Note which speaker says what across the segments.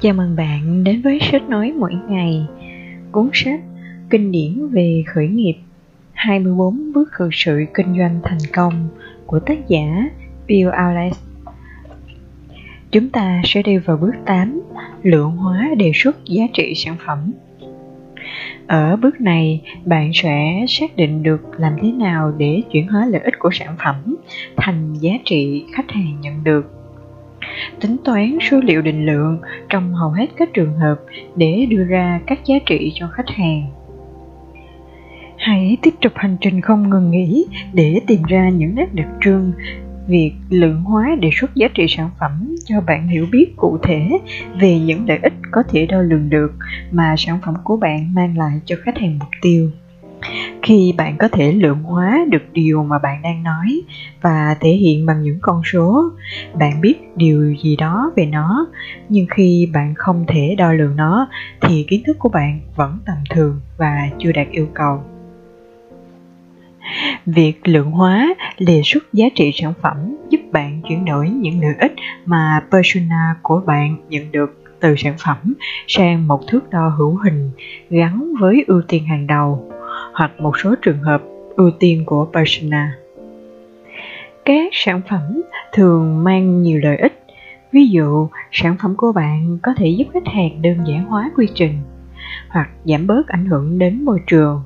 Speaker 1: Chào mừng bạn đến với sách nói mỗi ngày, cuốn sách kinh điển về khởi nghiệp 24 bước khởi sự kinh doanh thành công của tác giả Bill Alex. Chúng ta sẽ đi vào bước 8, lượng hóa đề xuất giá trị sản phẩm. Ở bước này, bạn sẽ xác định được làm thế nào để chuyển hóa lợi ích của sản phẩm thành giá trị khách hàng nhận được tính toán số liệu định lượng trong hầu hết các trường hợp để đưa ra các giá trị cho khách hàng. Hãy tiếp tục hành trình không ngừng nghỉ để tìm ra những nét đặc trưng, việc lượng hóa đề xuất giá trị sản phẩm cho bạn hiểu biết cụ thể về những lợi ích có thể đo lường được mà sản phẩm của bạn mang lại cho khách hàng mục tiêu khi bạn có thể lượng hóa được điều mà bạn đang nói và thể hiện bằng những con số, bạn biết điều gì đó về nó. Nhưng khi bạn không thể đo lường nó, thì kiến thức của bạn vẫn tầm thường và chưa đạt yêu cầu. Việc lượng hóa đề xuất giá trị sản phẩm giúp bạn chuyển đổi những lợi ích mà persona của bạn nhận được từ sản phẩm sang một thước đo hữu hình gắn với ưu tiên hàng đầu hoặc một số trường hợp ưu tiên của persona. Các sản phẩm thường mang nhiều lợi ích. Ví dụ, sản phẩm của bạn có thể giúp khách hàng đơn giản hóa quy trình, hoặc giảm bớt ảnh hưởng đến môi trường,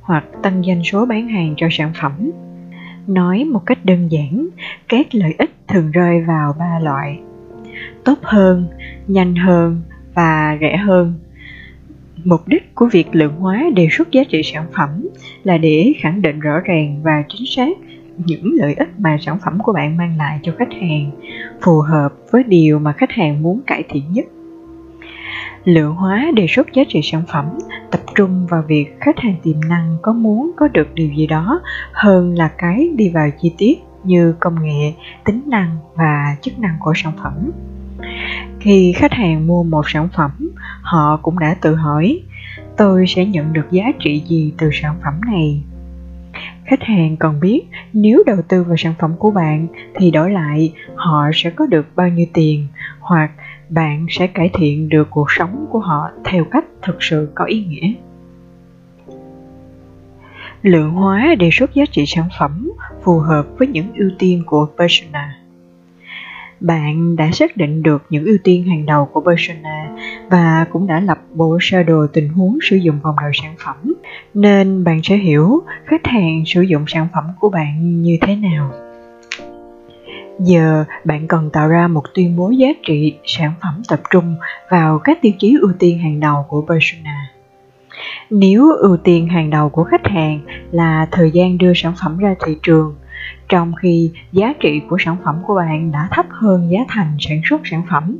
Speaker 1: hoặc tăng doanh số bán hàng cho sản phẩm. Nói một cách đơn giản, các lợi ích thường rơi vào ba loại: tốt hơn, nhanh hơn và rẻ hơn Mục đích của việc lượng hóa đề xuất giá trị sản phẩm là để khẳng định rõ ràng và chính xác những lợi ích mà sản phẩm của bạn mang lại cho khách hàng, phù hợp với điều mà khách hàng muốn cải thiện nhất. Lượng hóa đề xuất giá trị sản phẩm tập trung vào việc khách hàng tiềm năng có muốn có được điều gì đó hơn là cái đi vào chi tiết như công nghệ, tính năng và chức năng của sản phẩm khi khách hàng mua một sản phẩm, họ cũng đã tự hỏi, tôi sẽ nhận được giá trị gì từ sản phẩm này? Khách hàng còn biết, nếu đầu tư vào sản phẩm của bạn thì đổi lại, họ sẽ có được bao nhiêu tiền, hoặc bạn sẽ cải thiện được cuộc sống của họ theo cách thực sự có ý nghĩa. Lượng hóa đề xuất giá trị sản phẩm phù hợp với những ưu tiên của persona bạn đã xác định được những ưu tiên hàng đầu của persona và cũng đã lập bộ sơ đồ tình huống sử dụng vòng đời sản phẩm. Nên bạn sẽ hiểu khách hàng sử dụng sản phẩm của bạn như thế nào. Giờ, bạn cần tạo ra một tuyên bố giá trị sản phẩm tập trung vào các tiêu chí ưu tiên hàng đầu của persona. Nếu ưu tiên hàng đầu của khách hàng là thời gian đưa sản phẩm ra thị trường trong khi giá trị của sản phẩm của bạn đã thấp hơn giá thành sản xuất sản phẩm.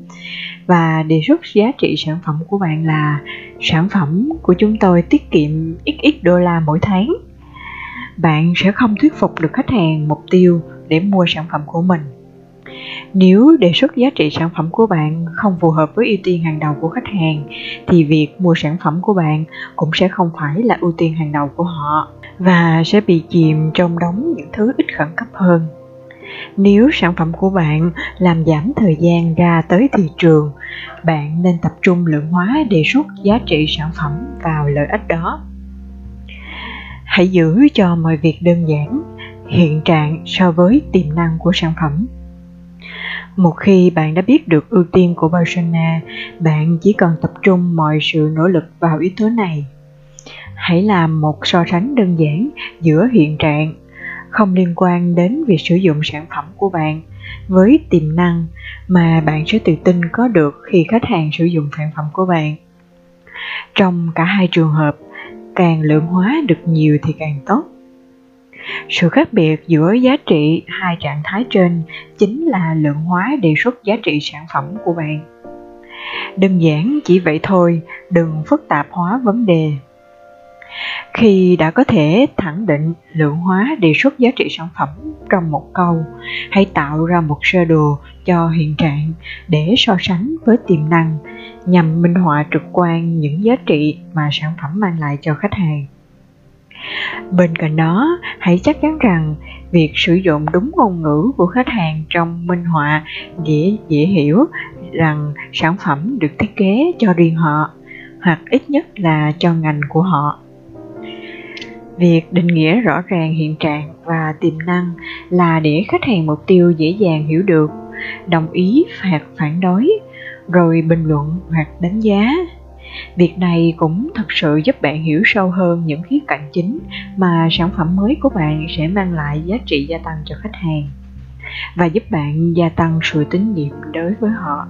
Speaker 1: Và đề xuất giá trị sản phẩm của bạn là sản phẩm của chúng tôi tiết kiệm xx đô la mỗi tháng. Bạn sẽ không thuyết phục được khách hàng mục tiêu để mua sản phẩm của mình nếu đề xuất giá trị sản phẩm của bạn không phù hợp với ưu tiên hàng đầu của khách hàng, thì việc mua sản phẩm của bạn cũng sẽ không phải là ưu tiên hàng đầu của họ và sẽ bị chìm trong đống những thứ ít khẩn cấp hơn. Nếu sản phẩm của bạn làm giảm thời gian ra tới thị trường, bạn nên tập trung lượng hóa đề xuất giá trị sản phẩm vào lợi ích đó. Hãy giữ cho mọi việc đơn giản, hiện trạng so với tiềm năng của sản phẩm một khi bạn đã biết được ưu tiên của persona bạn chỉ cần tập trung mọi sự nỗ lực vào yếu tố này. Hãy làm một so sánh đơn giản giữa hiện trạng, không liên quan đến việc sử dụng sản phẩm của bạn, với tiềm năng mà bạn sẽ tự tin có được khi khách hàng sử dụng sản phẩm của bạn. Trong cả hai trường hợp, càng lượng hóa được nhiều thì càng tốt sự khác biệt giữa giá trị hai trạng thái trên chính là lượng hóa đề xuất giá trị sản phẩm của bạn. Đơn giản chỉ vậy thôi, đừng phức tạp hóa vấn đề. Khi đã có thể thẳng định lượng hóa đề xuất giá trị sản phẩm trong một câu, hãy tạo ra một sơ đồ cho hiện trạng để so sánh với tiềm năng nhằm minh họa trực quan những giá trị mà sản phẩm mang lại cho khách hàng bên cạnh đó, hãy chắc chắn rằng việc sử dụng đúng ngôn ngữ của khách hàng trong minh họa dễ dễ hiểu rằng sản phẩm được thiết kế cho riêng họ, hoặc ít nhất là cho ngành của họ. Việc định nghĩa rõ ràng hiện trạng và tiềm năng là để khách hàng mục tiêu dễ dàng hiểu được, đồng ý hoặc phản đối, rồi bình luận hoặc đánh giá việc này cũng thật sự giúp bạn hiểu sâu hơn những khía cạnh chính mà sản phẩm mới của bạn sẽ mang lại giá trị gia tăng cho khách hàng và giúp bạn gia tăng sự tín nhiệm đối với họ.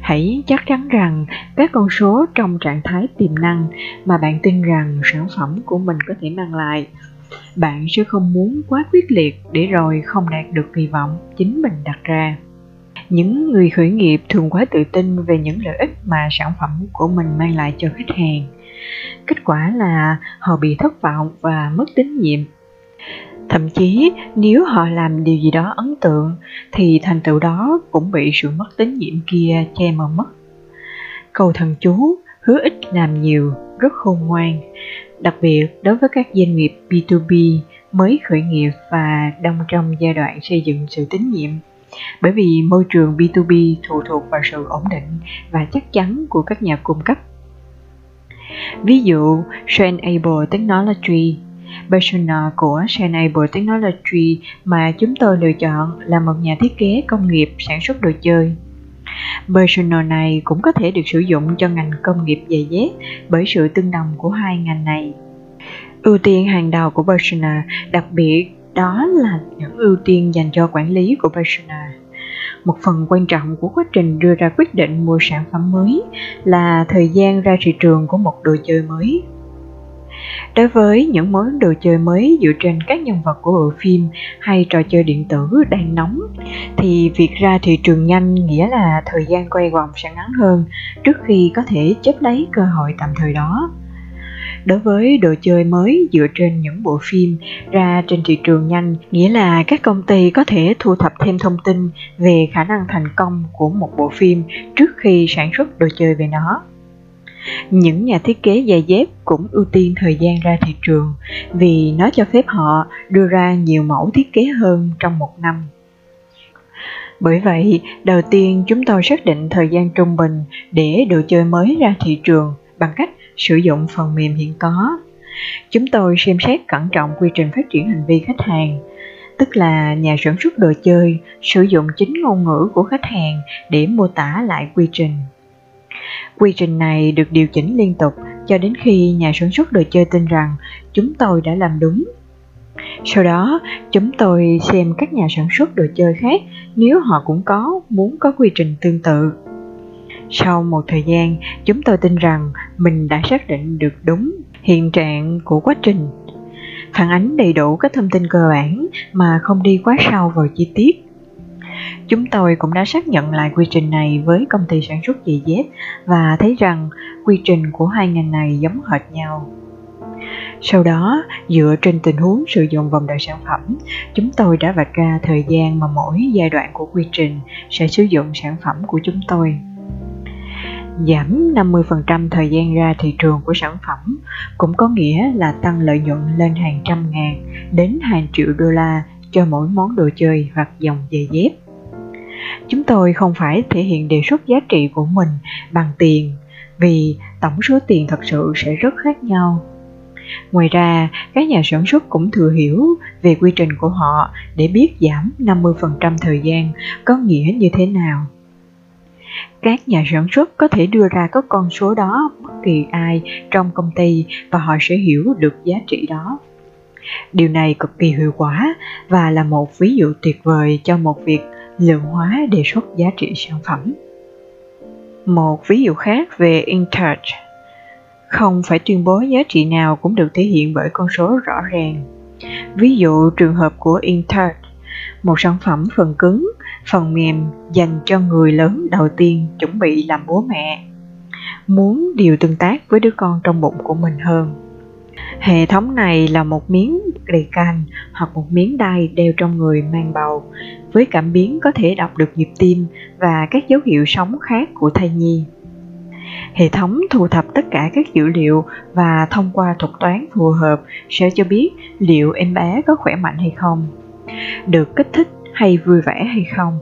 Speaker 1: Hãy chắc chắn rằng các con số trong trạng thái tiềm năng mà bạn tin rằng sản phẩm của mình có thể mang lại, bạn sẽ không muốn quá quyết liệt để rồi không đạt được kỳ vọng chính mình đặt ra những người khởi nghiệp thường quá tự tin về những lợi ích mà sản phẩm của mình mang lại cho khách hàng. Kết quả là họ bị thất vọng và mất tín nhiệm. Thậm chí, nếu họ làm điều gì đó ấn tượng, thì thành tựu đó cũng bị sự mất tín nhiệm kia che mờ mất Cầu thần chú hứa ít làm nhiều, rất khôn ngoan. Đặc biệt, đối với các doanh nghiệp B2B mới khởi nghiệp và đang trong giai đoạn xây dựng sự tín nhiệm bởi vì môi trường B2B phụ thuộc vào sự ổn định và chắc chắn của các nhà cung cấp. Ví dụ, Trainable Technology Persona của Trainable Technology mà chúng tôi lựa chọn là một nhà thiết kế công nghiệp sản xuất đồ chơi. Persona này cũng có thể được sử dụng cho ngành công nghiệp giày dép bởi sự tương đồng của hai ngành này. Ưu tiên hàng đầu của Persona đặc biệt đó là những ưu tiên dành cho quản lý của persona. Một phần quan trọng của quá trình đưa ra quyết định mua sản phẩm mới là thời gian ra thị trường của một đồ chơi mới. Đối với những món đồ chơi mới dựa trên các nhân vật của bộ phim hay trò chơi điện tử đang nóng, thì việc ra thị trường nhanh nghĩa là thời gian quay vòng sẽ ngắn hơn trước khi có thể chấp lấy cơ hội tạm thời đó đối với đồ chơi mới dựa trên những bộ phim ra trên thị trường nhanh, nghĩa là các công ty có thể thu thập thêm thông tin về khả năng thành công của một bộ phim trước khi sản xuất đồ chơi về nó. Những nhà thiết kế giày dép cũng ưu tiên thời gian ra thị trường vì nó cho phép họ đưa ra nhiều mẫu thiết kế hơn trong một năm. Bởi vậy, đầu tiên chúng tôi xác định thời gian trung bình để đồ chơi mới ra thị trường bằng cách sử dụng phần mềm hiện có. Chúng tôi xem xét cẩn trọng quy trình phát triển hành vi khách hàng, tức là nhà sản xuất đồ chơi sử dụng chính ngôn ngữ của khách hàng để mô tả lại quy trình. Quy trình này được điều chỉnh liên tục cho đến khi nhà sản xuất đồ chơi tin rằng chúng tôi đã làm đúng. Sau đó, chúng tôi xem các nhà sản xuất đồ chơi khác nếu họ cũng có muốn có quy trình tương tự sau một thời gian, chúng tôi tin rằng mình đã xác định được đúng hiện trạng của quá trình, phản ánh đầy đủ các thông tin cơ bản mà không đi quá sâu vào chi tiết. Chúng tôi cũng đã xác nhận lại quy trình này với công ty sản xuất giày dép và thấy rằng quy trình của hai ngành này giống hệt nhau. Sau đó, dựa trên tình huống sử dụng vòng đời sản phẩm, chúng tôi đã vạch ra thời gian mà mỗi giai đoạn của quy trình sẽ sử dụng sản phẩm của chúng tôi giảm 50% thời gian ra thị trường của sản phẩm cũng có nghĩa là tăng lợi nhuận lên hàng trăm ngàn đến hàng triệu đô la cho mỗi món đồ chơi hoặc dòng giày dép. Chúng tôi không phải thể hiện đề xuất giá trị của mình bằng tiền vì tổng số tiền thật sự sẽ rất khác nhau. Ngoài ra, các nhà sản xuất cũng thừa hiểu về quy trình của họ để biết giảm 50% thời gian có nghĩa như thế nào các nhà sản xuất có thể đưa ra các con số đó bất kỳ ai trong công ty và họ sẽ hiểu được giá trị đó. Điều này cực kỳ hiệu quả và là một ví dụ tuyệt vời cho một việc lượng hóa đề xuất giá trị sản phẩm. Một ví dụ khác về InTouch. Không phải tuyên bố giá trị nào cũng được thể hiện bởi con số rõ ràng. Ví dụ trường hợp của InTouch. Một sản phẩm phần cứng phần mềm dành cho người lớn đầu tiên chuẩn bị làm bố mẹ. Muốn điều tương tác với đứa con trong bụng của mình hơn. Hệ thống này là một miếng đề can hoặc một miếng đai đeo trong người mang bầu. Với cảm biến có thể đọc được nhịp tim và các dấu hiệu sống khác của thai nhi. Hệ thống thu thập tất cả các dữ liệu và thông qua thuật toán phù hợp sẽ cho biết liệu em bé có khỏe mạnh hay không. Được kích thích hay vui vẻ hay không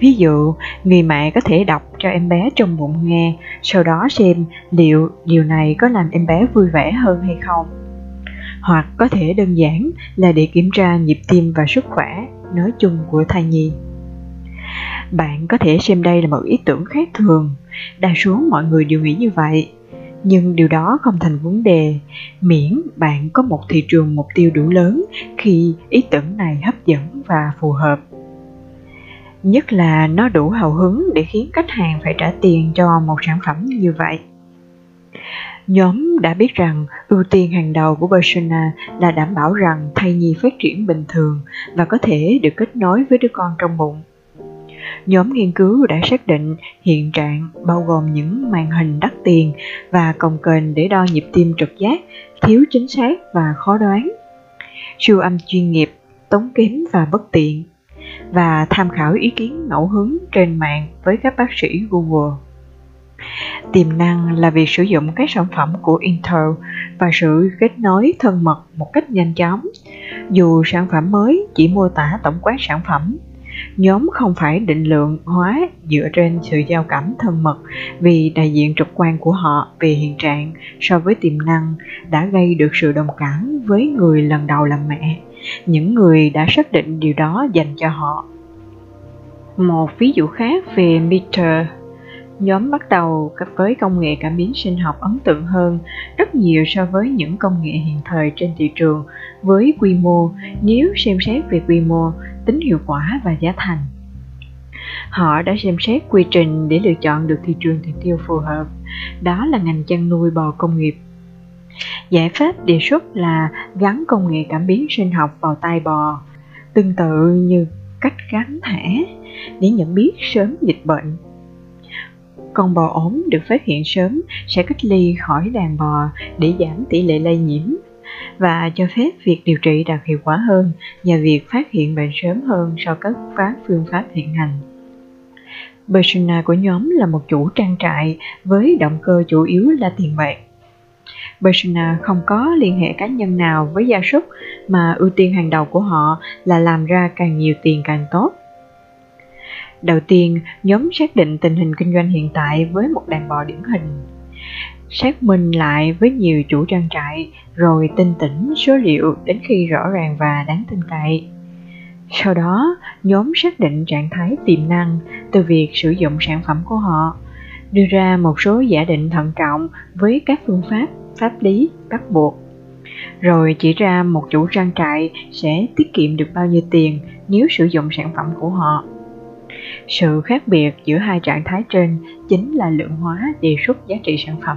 Speaker 1: Ví dụ, người mẹ có thể đọc cho em bé trong bụng nghe, sau đó xem liệu điều này có làm em bé vui vẻ hơn hay không. Hoặc có thể đơn giản là để kiểm tra nhịp tim và sức khỏe nói chung của thai nhi. Bạn có thể xem đây là một ý tưởng khác thường, đa số mọi người đều nghĩ như vậy, nhưng điều đó không thành vấn đề. Miễn bạn có một thị trường mục tiêu đủ lớn khi ý tưởng này hấp dẫn và phù hợp. Nhất là nó đủ hào hứng để khiến khách hàng phải trả tiền cho một sản phẩm như vậy. Nhóm đã biết rằng ưu tiên hàng đầu của Persona là đảm bảo rằng thai nhi phát triển bình thường và có thể được kết nối với đứa con trong bụng. Nhóm nghiên cứu đã xác định hiện trạng bao gồm những màn hình đắt tiền và cồng kềnh để đo nhịp tim trực giác, thiếu chính xác và khó đoán. Siêu âm chuyên nghiệp, tốn kém và bất tiện và tham khảo ý kiến ngẫu hứng trên mạng với các bác sĩ Google. Tiềm năng là việc sử dụng các sản phẩm của Intel và sự kết nối thân mật một cách nhanh chóng. Dù sản phẩm mới chỉ mô tả tổng quát sản phẩm, nhóm không phải định lượng hóa dựa trên sự giao cảm thân mật vì đại diện trực quan của họ về hiện trạng so với tiềm năng đã gây được sự đồng cảm với người lần đầu làm mẹ. Những người đã xác định điều đó dành cho họ. Một ví dụ khác về meter nhóm bắt đầu với công nghệ cảm biến sinh học ấn tượng hơn rất nhiều so với những công nghệ hiện thời trên thị trường với quy mô, nếu xem xét về quy mô, tính hiệu quả và giá thành. Họ đã xem xét quy trình để lựa chọn được thị trường thịt tiêu phù hợp. Đó là ngành chăn nuôi bò công nghiệp. Giải pháp đề xuất là gắn công nghệ cảm biến sinh học vào tai bò, tương tự như cách gắn thẻ để nhận biết sớm dịch bệnh con bò ốm được phát hiện sớm sẽ cách ly khỏi đàn bò để giảm tỷ lệ lây nhiễm và cho phép việc điều trị đạt hiệu quả hơn nhờ việc phát hiện bệnh sớm hơn so với các phương pháp hiện hành. Persona của nhóm là một chủ trang trại với động cơ chủ yếu là tiền bạc. Persona không có liên hệ cá nhân nào với gia súc mà ưu tiên hàng đầu của họ là làm ra càng nhiều tiền càng tốt. Đầu tiên, nhóm xác định tình hình kinh doanh hiện tại với một đàn bò điển hình xác minh lại với nhiều chủ trang trại rồi tinh tỉnh số liệu đến khi rõ ràng và đáng tin cậy. Sau đó, nhóm xác định trạng thái tiềm năng từ việc sử dụng sản phẩm của họ, đưa ra một số giả định thận trọng với các phương pháp pháp lý bắt buộc. Rồi chỉ ra một chủ trang trại sẽ tiết kiệm được bao nhiêu tiền nếu sử dụng sản phẩm của họ. Sự khác biệt giữa hai trạng thái trên chính là lượng hóa đề xuất giá trị sản phẩm.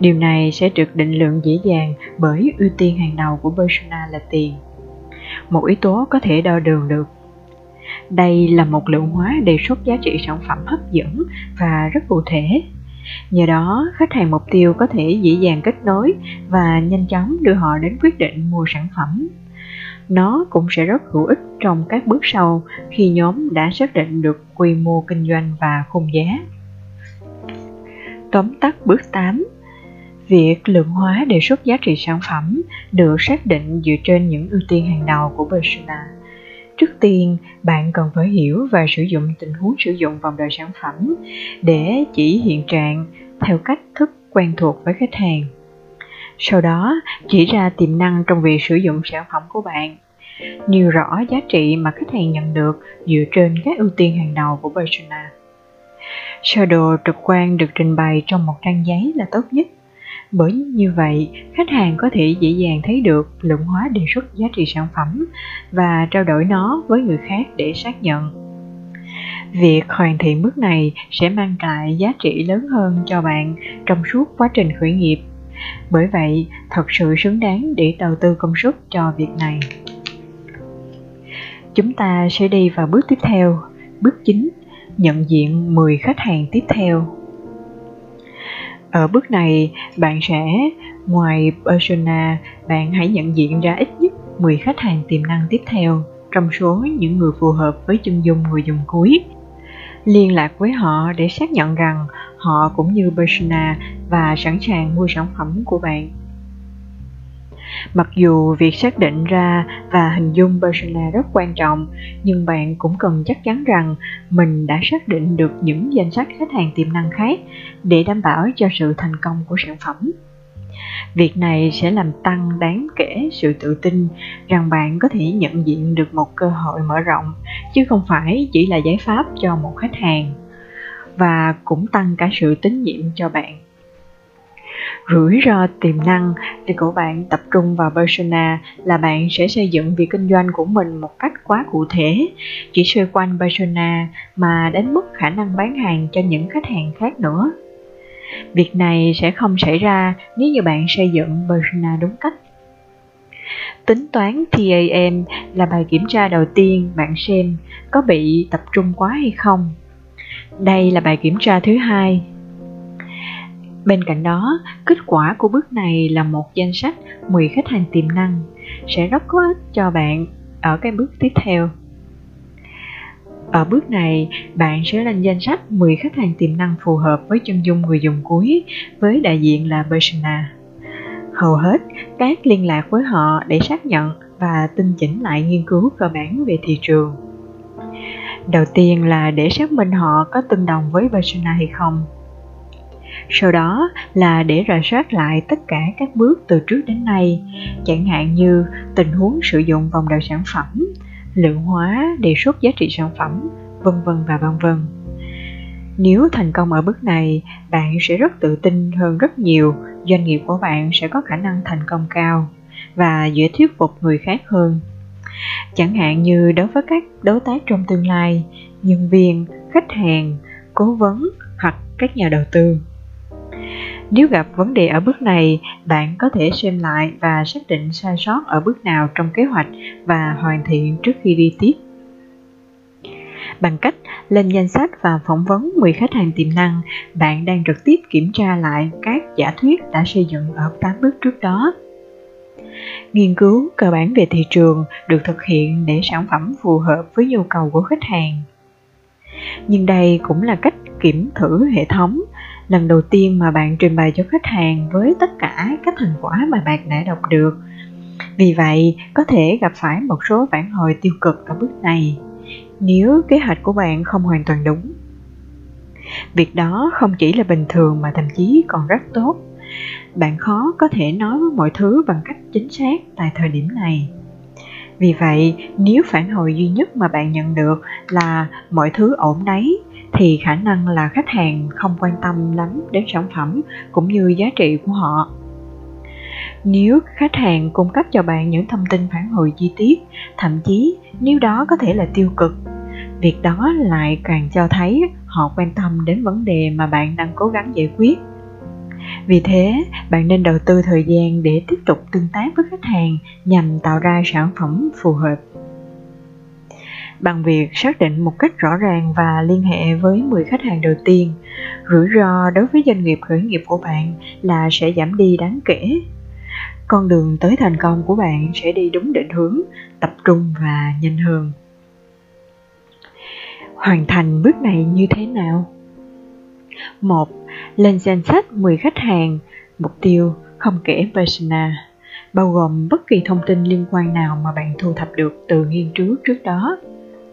Speaker 1: Điều này sẽ được định lượng dễ dàng bởi ưu tiên hàng đầu của persona là tiền. Một yếu tố có thể đo đường được. Đây là một lượng hóa đề xuất giá trị sản phẩm hấp dẫn và rất cụ thể. Nhờ đó, khách hàng mục tiêu có thể dễ dàng kết nối và nhanh chóng đưa họ đến quyết định mua sản phẩm. Nó cũng sẽ rất hữu ích trong các bước sau khi nhóm đã xác định được quy mô kinh doanh và khung giá. Tóm tắt bước 8 Việc lượng hóa đề xuất giá trị sản phẩm được xác định dựa trên những ưu tiên hàng đầu của persona. Trước tiên, bạn cần phải hiểu và sử dụng tình huống sử dụng vòng đời sản phẩm để chỉ hiện trạng theo cách thức quen thuộc với khách hàng. Sau đó, chỉ ra tiềm năng trong việc sử dụng sản phẩm của bạn. Nêu rõ giá trị mà khách hàng nhận được dựa trên các ưu tiên hàng đầu của persona. Sơ đồ trực quan được trình bày trong một trang giấy là tốt nhất bởi như vậy, khách hàng có thể dễ dàng thấy được lượng hóa đề xuất giá trị sản phẩm và trao đổi nó với người khác để xác nhận. Việc hoàn thiện bước này sẽ mang lại giá trị lớn hơn cho bạn trong suốt quá trình khởi nghiệp. Bởi vậy, thật sự xứng đáng để đầu tư công sức cho việc này. Chúng ta sẽ đi vào bước tiếp theo. Bước 9. Nhận diện 10 khách hàng tiếp theo. Ở bước này, bạn sẽ ngoài persona, bạn hãy nhận diện ra ít nhất 10 khách hàng tiềm năng tiếp theo trong số những người phù hợp với chân dung người dùng cuối. Liên lạc với họ để xác nhận rằng họ cũng như persona và sẵn sàng mua sản phẩm của bạn. Mặc dù việc xác định ra và hình dung persona rất quan trọng, nhưng bạn cũng cần chắc chắn rằng mình đã xác định được những danh sách khách hàng tiềm năng khác để đảm bảo cho sự thành công của sản phẩm. Việc này sẽ làm tăng đáng kể sự tự tin rằng bạn có thể nhận diện được một cơ hội mở rộng, chứ không phải chỉ là giải pháp cho một khách hàng và cũng tăng cả sự tín nhiệm cho bạn. Rủi ro tiềm năng thì của bạn tập trung vào persona là bạn sẽ xây dựng việc kinh doanh của mình một cách quá cụ thể. Chỉ xoay quanh persona mà đến mức khả năng bán hàng cho những khách hàng khác nữa. Việc này sẽ không xảy ra nếu như bạn xây dựng persona đúng cách. Tính toán TAM là bài kiểm tra đầu tiên bạn xem có bị tập trung quá hay không đây là bài kiểm tra thứ hai Bên cạnh đó, kết quả của bước này là một danh sách 10 khách hàng tiềm năng sẽ rất có ích cho bạn ở cái bước tiếp theo. Ở bước này, bạn sẽ lên danh sách 10 khách hàng tiềm năng phù hợp với chân dung người dùng cuối với đại diện là persona. Hầu hết, các liên lạc với họ để xác nhận và tinh chỉnh lại nghiên cứu cơ bản về thị trường. Đầu tiên là để xác minh họ có tương đồng với persona hay không. Sau đó là để rà soát lại tất cả các bước từ trước đến nay, chẳng hạn như tình huống sử dụng vòng đời sản phẩm, lượng hóa, đề xuất giá trị sản phẩm, vân vân và vân vân. Nếu thành công ở bước này, bạn sẽ rất tự tin hơn rất nhiều, doanh nghiệp của bạn sẽ có khả năng thành công cao và dễ thuyết phục người khác hơn chẳng hạn như đối với các đối tác trong tương lai nhân viên khách hàng cố vấn hoặc các nhà đầu tư nếu gặp vấn đề ở bước này, bạn có thể xem lại và xác định sai sót ở bước nào trong kế hoạch và hoàn thiện trước khi đi tiếp. Bằng cách lên danh sách và phỏng vấn 10 khách hàng tiềm năng, bạn đang trực tiếp kiểm tra lại các giả thuyết đã xây dựng ở 8 bước trước đó. Nghiên cứu cơ bản về thị trường được thực hiện để sản phẩm phù hợp với nhu cầu của khách hàng. Nhưng đây cũng là cách kiểm thử hệ thống. Lần đầu tiên mà bạn trình bày cho khách hàng với tất cả các thành quả mà bạn đã đọc được. Vì vậy, có thể gặp phải một số phản hồi tiêu cực ở bước này, nếu kế hoạch của bạn không hoàn toàn đúng. Việc đó không chỉ là bình thường mà thậm chí còn rất tốt bạn khó có thể nói mọi thứ bằng cách chính xác tại thời điểm này. Vì vậy, nếu phản hồi duy nhất mà bạn nhận được là mọi thứ ổn đấy, thì khả năng là khách hàng không quan tâm lắm đến sản phẩm cũng như giá trị của họ. Nếu khách hàng cung cấp cho bạn những thông tin phản hồi chi tiết, thậm chí nếu đó có thể là tiêu cực, việc đó lại càng cho thấy họ quan tâm đến vấn đề mà bạn đang cố gắng giải quyết vì thế bạn nên đầu tư thời gian để tiếp tục tương tác với khách hàng nhằm tạo ra sản phẩm phù hợp bằng việc xác định một cách rõ ràng và liên hệ với 10 khách hàng đầu tiên. Rủi ro đối với doanh nghiệp khởi nghiệp của bạn là sẽ giảm đi đáng kể. Con đường tới thành công của bạn sẽ đi đúng định hướng, tập trung và nhanh hơn. Hoàn thành bước này như thế nào? 1. Lên danh sách 10 khách hàng, mục tiêu không kể persona, bao gồm bất kỳ thông tin liên quan nào mà bạn thu thập được từ nghiên cứu trước đó.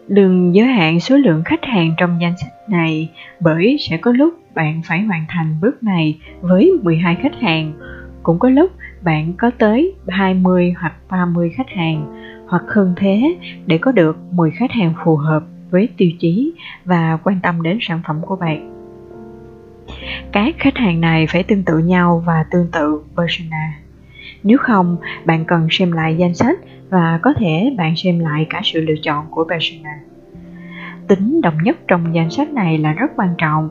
Speaker 1: Đừng giới hạn số lượng khách hàng trong danh sách này bởi sẽ có lúc bạn phải hoàn thành bước này với 12 khách hàng, cũng có lúc bạn có tới 20 hoặc 30 khách hàng hoặc hơn thế để có được 10 khách hàng phù hợp với tiêu chí và quan tâm đến sản phẩm của bạn. Các khách hàng này phải tương tự nhau và tương tự persona. Nếu không, bạn cần xem lại danh sách và có thể bạn xem lại cả sự lựa chọn của persona. Tính đồng nhất trong danh sách này là rất quan trọng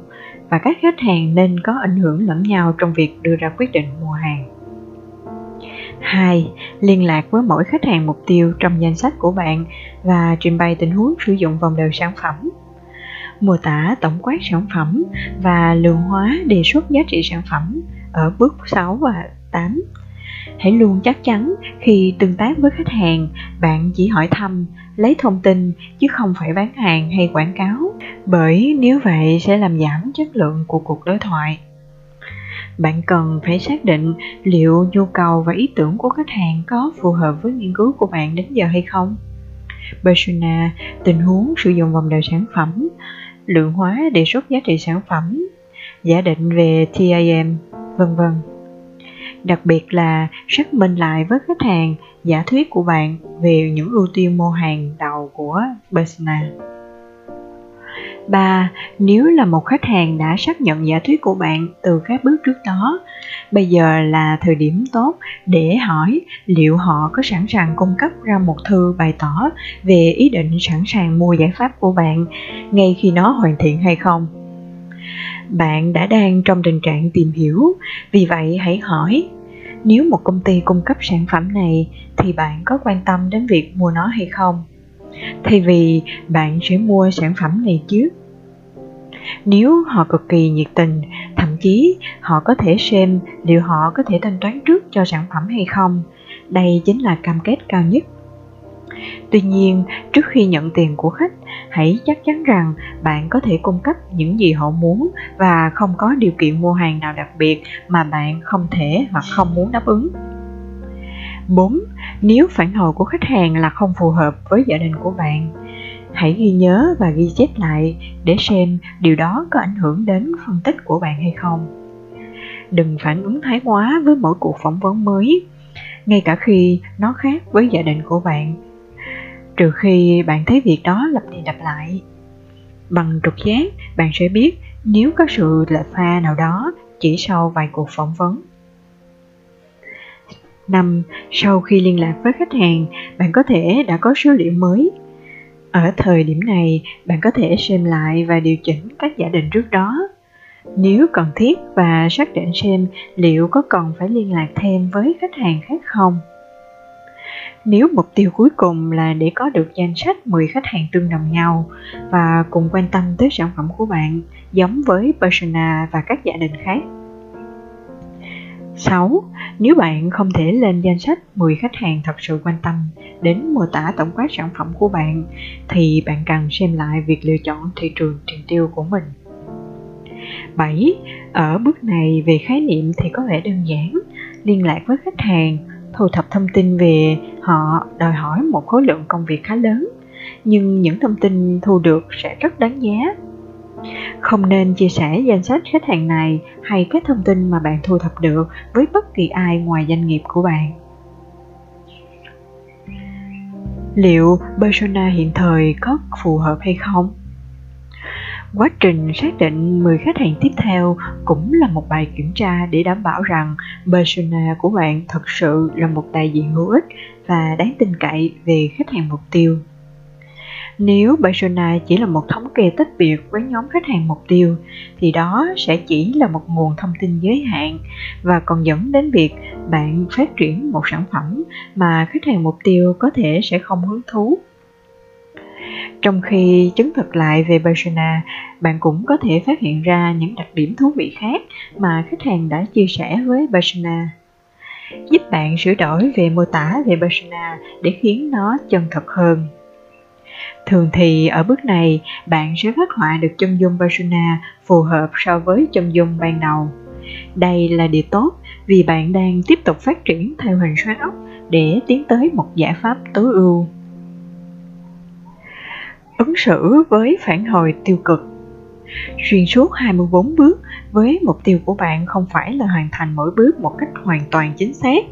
Speaker 1: và các khách hàng nên có ảnh hưởng lẫn nhau trong việc đưa ra quyết định mua hàng. 2. Liên lạc với mỗi khách hàng mục tiêu trong danh sách của bạn và trình bày tình huống sử dụng vòng đời sản phẩm. Mô tả tổng quát sản phẩm và lượng hóa đề xuất giá trị sản phẩm ở bước 6 và 8 hãy luôn chắc chắn khi tương tác với khách hàng bạn chỉ hỏi thăm lấy thông tin chứ không phải bán hàng hay quảng cáo bởi nếu vậy sẽ làm giảm chất lượng của cuộc đối thoại bạn cần phải xác định liệu nhu cầu và ý tưởng của khách hàng có phù hợp với nghiên cứu của bạn đến giờ hay không. Persona, tình huống sử dụng vòng đời sản phẩm, lượng hóa đề xuất giá trị sản phẩm, giả định về TIM, vân vân. Đặc biệt là xác minh lại với khách hàng giả thuyết của bạn về những ưu tiên mua hàng đầu của Persona. 3. Nếu là một khách hàng đã xác nhận giả thuyết của bạn từ các bước trước đó, bây giờ là thời điểm tốt để hỏi liệu họ có sẵn sàng cung cấp ra một thư bày tỏ về ý định sẵn sàng mua giải pháp của bạn ngay khi nó hoàn thiện hay không. Bạn đã đang trong tình trạng tìm hiểu, vì vậy hãy hỏi nếu một công ty cung cấp sản phẩm này thì bạn có quan tâm đến việc mua nó hay không thay vì bạn sẽ mua sản phẩm này trước. Nếu họ cực kỳ nhiệt tình, thậm chí họ có thể xem liệu họ có thể thanh toán trước cho sản phẩm hay không. Đây chính là cam kết cao nhất. Tuy nhiên, trước khi nhận tiền của khách, hãy chắc chắn rằng bạn có thể cung cấp những gì họ muốn và không có điều kiện mua hàng nào đặc biệt mà bạn không thể hoặc không muốn đáp ứng. 4. Nếu phản hồi của khách hàng là không phù hợp với gia đình của bạn, hãy ghi nhớ và ghi chép lại để xem điều đó có ảnh hưởng đến phân tích của bạn hay không. Đừng phản ứng thái quá với mỗi cuộc phỏng vấn mới, ngay cả khi nó khác với gia đình của bạn trừ khi bạn thấy việc đó lặp đi lặp lại bằng trực giác bạn sẽ biết nếu có sự lệch pha nào đó chỉ sau vài cuộc phỏng vấn năm Sau khi liên lạc với khách hàng, bạn có thể đã có số liệu mới. Ở thời điểm này, bạn có thể xem lại và điều chỉnh các giả định trước đó. Nếu cần thiết và xác định xem liệu có cần phải liên lạc thêm với khách hàng khác không. Nếu mục tiêu cuối cùng là để có được danh sách 10 khách hàng tương đồng nhau và cùng quan tâm tới sản phẩm của bạn, giống với persona và các giả định khác. 6. Nếu bạn không thể lên danh sách 10 khách hàng thật sự quan tâm đến mô tả tổng quát sản phẩm của bạn, thì bạn cần xem lại việc lựa chọn thị trường tiền tiêu của mình. 7. Ở bước này về khái niệm thì có vẻ đơn giản, liên lạc với khách hàng, thu thập thông tin về họ đòi hỏi một khối lượng công việc khá lớn nhưng những thông tin thu được sẽ rất đáng giá không nên chia sẻ danh sách khách hàng này hay các thông tin mà bạn thu thập được với bất kỳ ai ngoài doanh nghiệp của bạn liệu persona hiện thời có phù hợp hay không Quá trình xác định 10 khách hàng tiếp theo cũng là một bài kiểm tra để đảm bảo rằng persona của bạn thật sự là một đại diện hữu ích và đáng tin cậy về khách hàng mục tiêu. Nếu persona chỉ là một thống kê tách biệt với nhóm khách hàng mục tiêu thì đó sẽ chỉ là một nguồn thông tin giới hạn và còn dẫn đến việc bạn phát triển một sản phẩm mà khách hàng mục tiêu có thể sẽ không hứng thú trong khi chứng thực lại về persona, bạn cũng có thể phát hiện ra những đặc điểm thú vị khác mà khách hàng đã chia sẻ với persona. Giúp bạn sửa đổi về mô tả về persona để khiến nó chân thật hơn. Thường thì ở bước này, bạn sẽ phát họa được chân dung persona phù hợp so với chân dung ban đầu. Đây là điều tốt vì bạn đang tiếp tục phát triển theo hình xoắn ốc để tiến tới một giải pháp tối ưu. Ứng xử với phản hồi tiêu cực. Xuyên suốt 24 bước với mục tiêu của bạn không phải là hoàn thành mỗi bước một cách hoàn toàn chính xác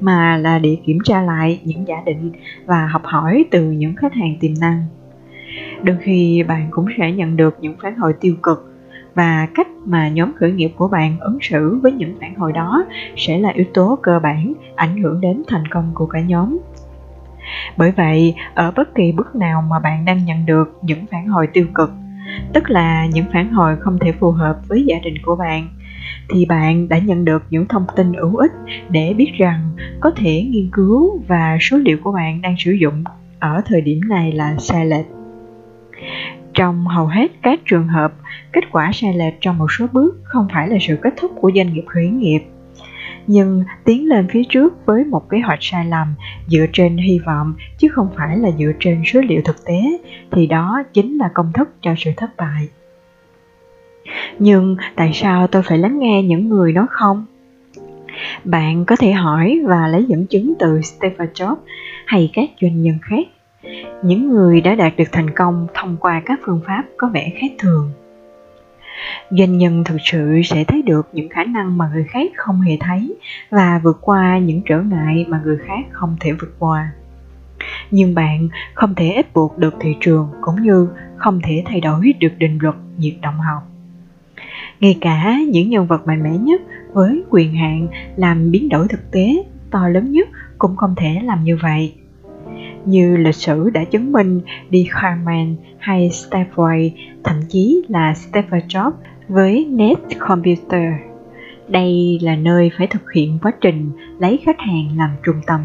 Speaker 1: mà là để kiểm tra lại những giả định và học hỏi từ những khách hàng tiềm năng đôi khi bạn cũng sẽ nhận được những phản hồi tiêu cực và cách mà nhóm khởi nghiệp của bạn ứng xử với những phản hồi đó sẽ là yếu tố cơ bản ảnh hưởng đến thành công của cả nhóm bởi vậy, ở bất kỳ bước nào mà bạn đang nhận được những phản hồi tiêu cực, tức là những phản hồi không thể phù hợp với gia đình của bạn, thì bạn đã nhận được những thông tin hữu ích để biết rằng có thể nghiên cứu và số liệu của bạn đang sử dụng ở thời điểm này là sai lệch. Trong hầu hết các trường hợp, kết quả sai lệch trong một số bước không phải là sự kết thúc của doanh nghiệp khởi nghiệp nhưng tiến lên phía trước với một kế hoạch sai lầm dựa trên hy vọng chứ không phải là dựa trên số liệu thực tế thì đó chính là công thức cho sự thất bại Nhưng tại sao tôi phải lắng nghe những người nói không? Bạn có thể hỏi và lấy dẫn chứng từ Steve Jobs hay các doanh nhân khác. Những người đã đạt được thành công thông qua các phương pháp có vẻ khác thường. Doanh nhân thực sự sẽ thấy được những khả năng mà người khác không hề thấy và vượt qua những trở ngại mà người khác không thể vượt qua. Nhưng bạn không thể ép buộc được thị trường cũng như không thể thay đổi được định luật nhiệt động học. Ngay cả những nhân vật mạnh mẽ nhất với quyền hạn làm biến đổi thực tế to lớn nhất cũng không thể làm như vậy. Như lịch sử đã chứng minh đi Carman hay Stepway, thậm chí là Steve Jobs với Net Computer. Đây là nơi phải thực hiện quá trình lấy khách hàng làm trung tâm.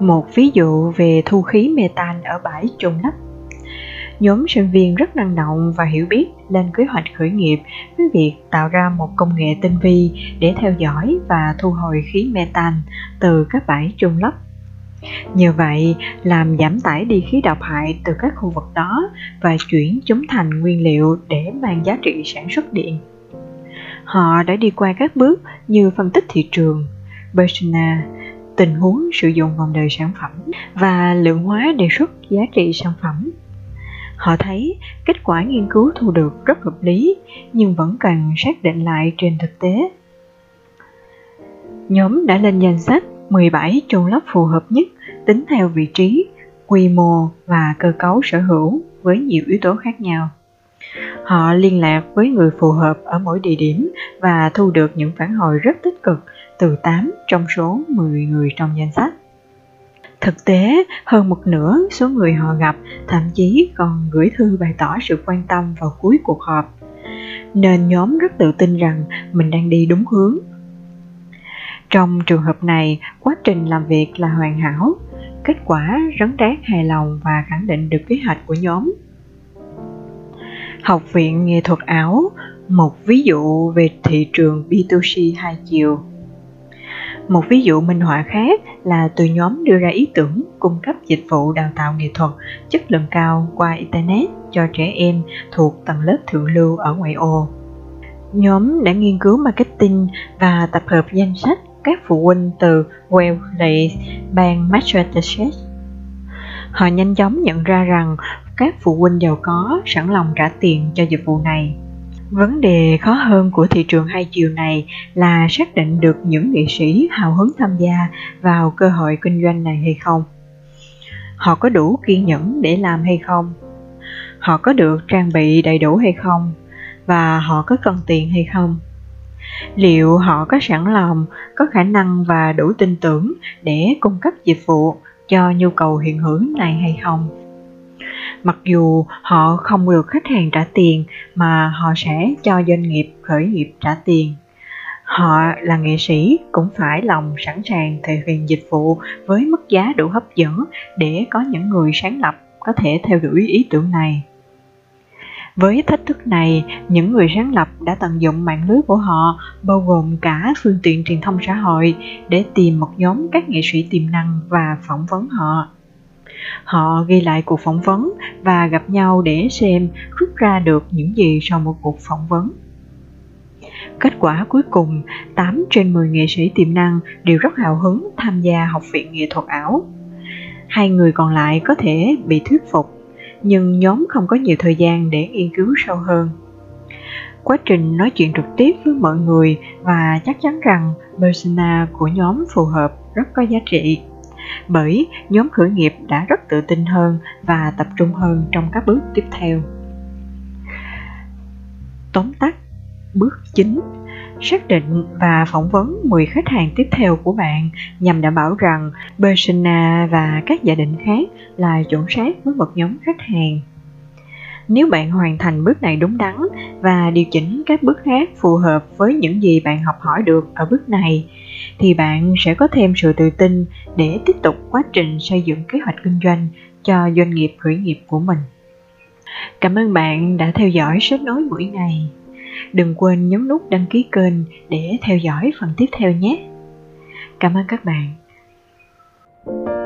Speaker 1: Một ví dụ về thu khí metan ở bãi trôn lấp nhóm sinh viên rất năng động và hiểu biết lên kế hoạch khởi nghiệp với việc tạo ra một công nghệ tinh vi để theo dõi và thu hồi khí metan từ các bãi chôn lấp. Nhờ vậy, làm giảm tải đi khí độc hại từ các khu vực đó và chuyển chúng thành nguyên liệu để mang giá trị sản xuất điện. Họ đã đi qua các bước như phân tích thị trường, persona, tình huống sử dụng vòng đời sản phẩm và lượng hóa đề xuất giá trị sản phẩm Họ thấy kết quả nghiên cứu thu được rất hợp lý nhưng vẫn cần xác định lại trên thực tế. Nhóm đã lên danh sách 17 chôn lấp phù hợp nhất tính theo vị trí, quy mô và cơ cấu sở hữu với nhiều yếu tố khác nhau. Họ liên lạc với người phù hợp ở mỗi địa điểm và thu được những phản hồi rất tích cực từ 8 trong số 10 người trong danh sách. Thực tế, hơn một nửa số người họ gặp thậm chí còn gửi thư bày tỏ sự quan tâm vào cuối cuộc họp. Nên nhóm rất tự tin rằng mình đang đi đúng hướng. Trong trường hợp này, quá trình làm việc là hoàn hảo, kết quả rắn rác hài lòng và khẳng định được kế hoạch của nhóm. Học viện nghệ thuật ảo, một ví dụ về thị trường B2C hai chiều. Một ví dụ minh họa khác là từ nhóm đưa ra ý tưởng cung cấp dịch vụ đào tạo nghệ thuật chất lượng cao qua Internet cho trẻ em thuộc tầng lớp thượng lưu ở ngoại ô. Nhóm đã nghiên cứu marketing và tập hợp danh sách các phụ huynh từ Wales, bang Massachusetts. Họ nhanh chóng nhận ra rằng các phụ huynh giàu có sẵn lòng trả tiền cho dịch vụ này Vấn đề khó hơn của thị trường hai chiều này là xác định được những nghệ sĩ hào hứng tham gia vào cơ hội kinh doanh này hay không. Họ có đủ kiên nhẫn để làm hay không? Họ có được trang bị đầy đủ hay không? Và họ có cần tiền hay không? Liệu họ có sẵn lòng, có khả năng và đủ tin tưởng để cung cấp dịch vụ cho nhu cầu hiện hữu này hay không? mặc dù họ không được khách hàng trả tiền mà họ sẽ cho doanh nghiệp khởi nghiệp trả tiền họ là nghệ sĩ cũng phải lòng sẵn sàng thực hiện dịch vụ với mức giá đủ hấp dẫn để có những người sáng lập có thể theo đuổi ý tưởng này với thách thức này, những người sáng lập đã tận dụng mạng lưới của họ, bao gồm cả phương tiện truyền thông xã hội, để tìm một nhóm các nghệ sĩ tiềm năng và phỏng vấn họ. Họ ghi lại cuộc phỏng vấn và gặp nhau để xem rút ra được những gì sau một cuộc phỏng vấn. Kết quả cuối cùng, 8 trên 10 nghệ sĩ tiềm năng đều rất hào hứng tham gia học viện nghệ thuật ảo. Hai người còn lại có thể bị thuyết phục, nhưng nhóm không có nhiều thời gian để nghiên cứu sâu hơn. Quá trình nói chuyện trực tiếp với mọi người và chắc chắn rằng persona của nhóm phù hợp rất có giá trị, bởi nhóm khởi nghiệp đã rất tự tin hơn và tập trung hơn trong các bước tiếp theo. Tóm tắt, Bước chính. Xác định và phỏng vấn 10 khách hàng tiếp theo của bạn nhằm đảm bảo rằng persona và các giả định khác là chuẩn xác với một nhóm khách hàng nếu bạn hoàn thành bước này đúng đắn và điều chỉnh các bước khác phù hợp với những gì bạn học hỏi được ở bước này, thì bạn sẽ có thêm sự tự tin để tiếp tục quá trình xây dựng kế hoạch kinh doanh cho doanh nghiệp khởi nghiệp của mình cảm ơn bạn đã theo dõi sách nói buổi này. Đừng quên nhấn nút đăng ký kênh để theo dõi phần tiếp theo nhé. Cảm ơn các bạn. thank you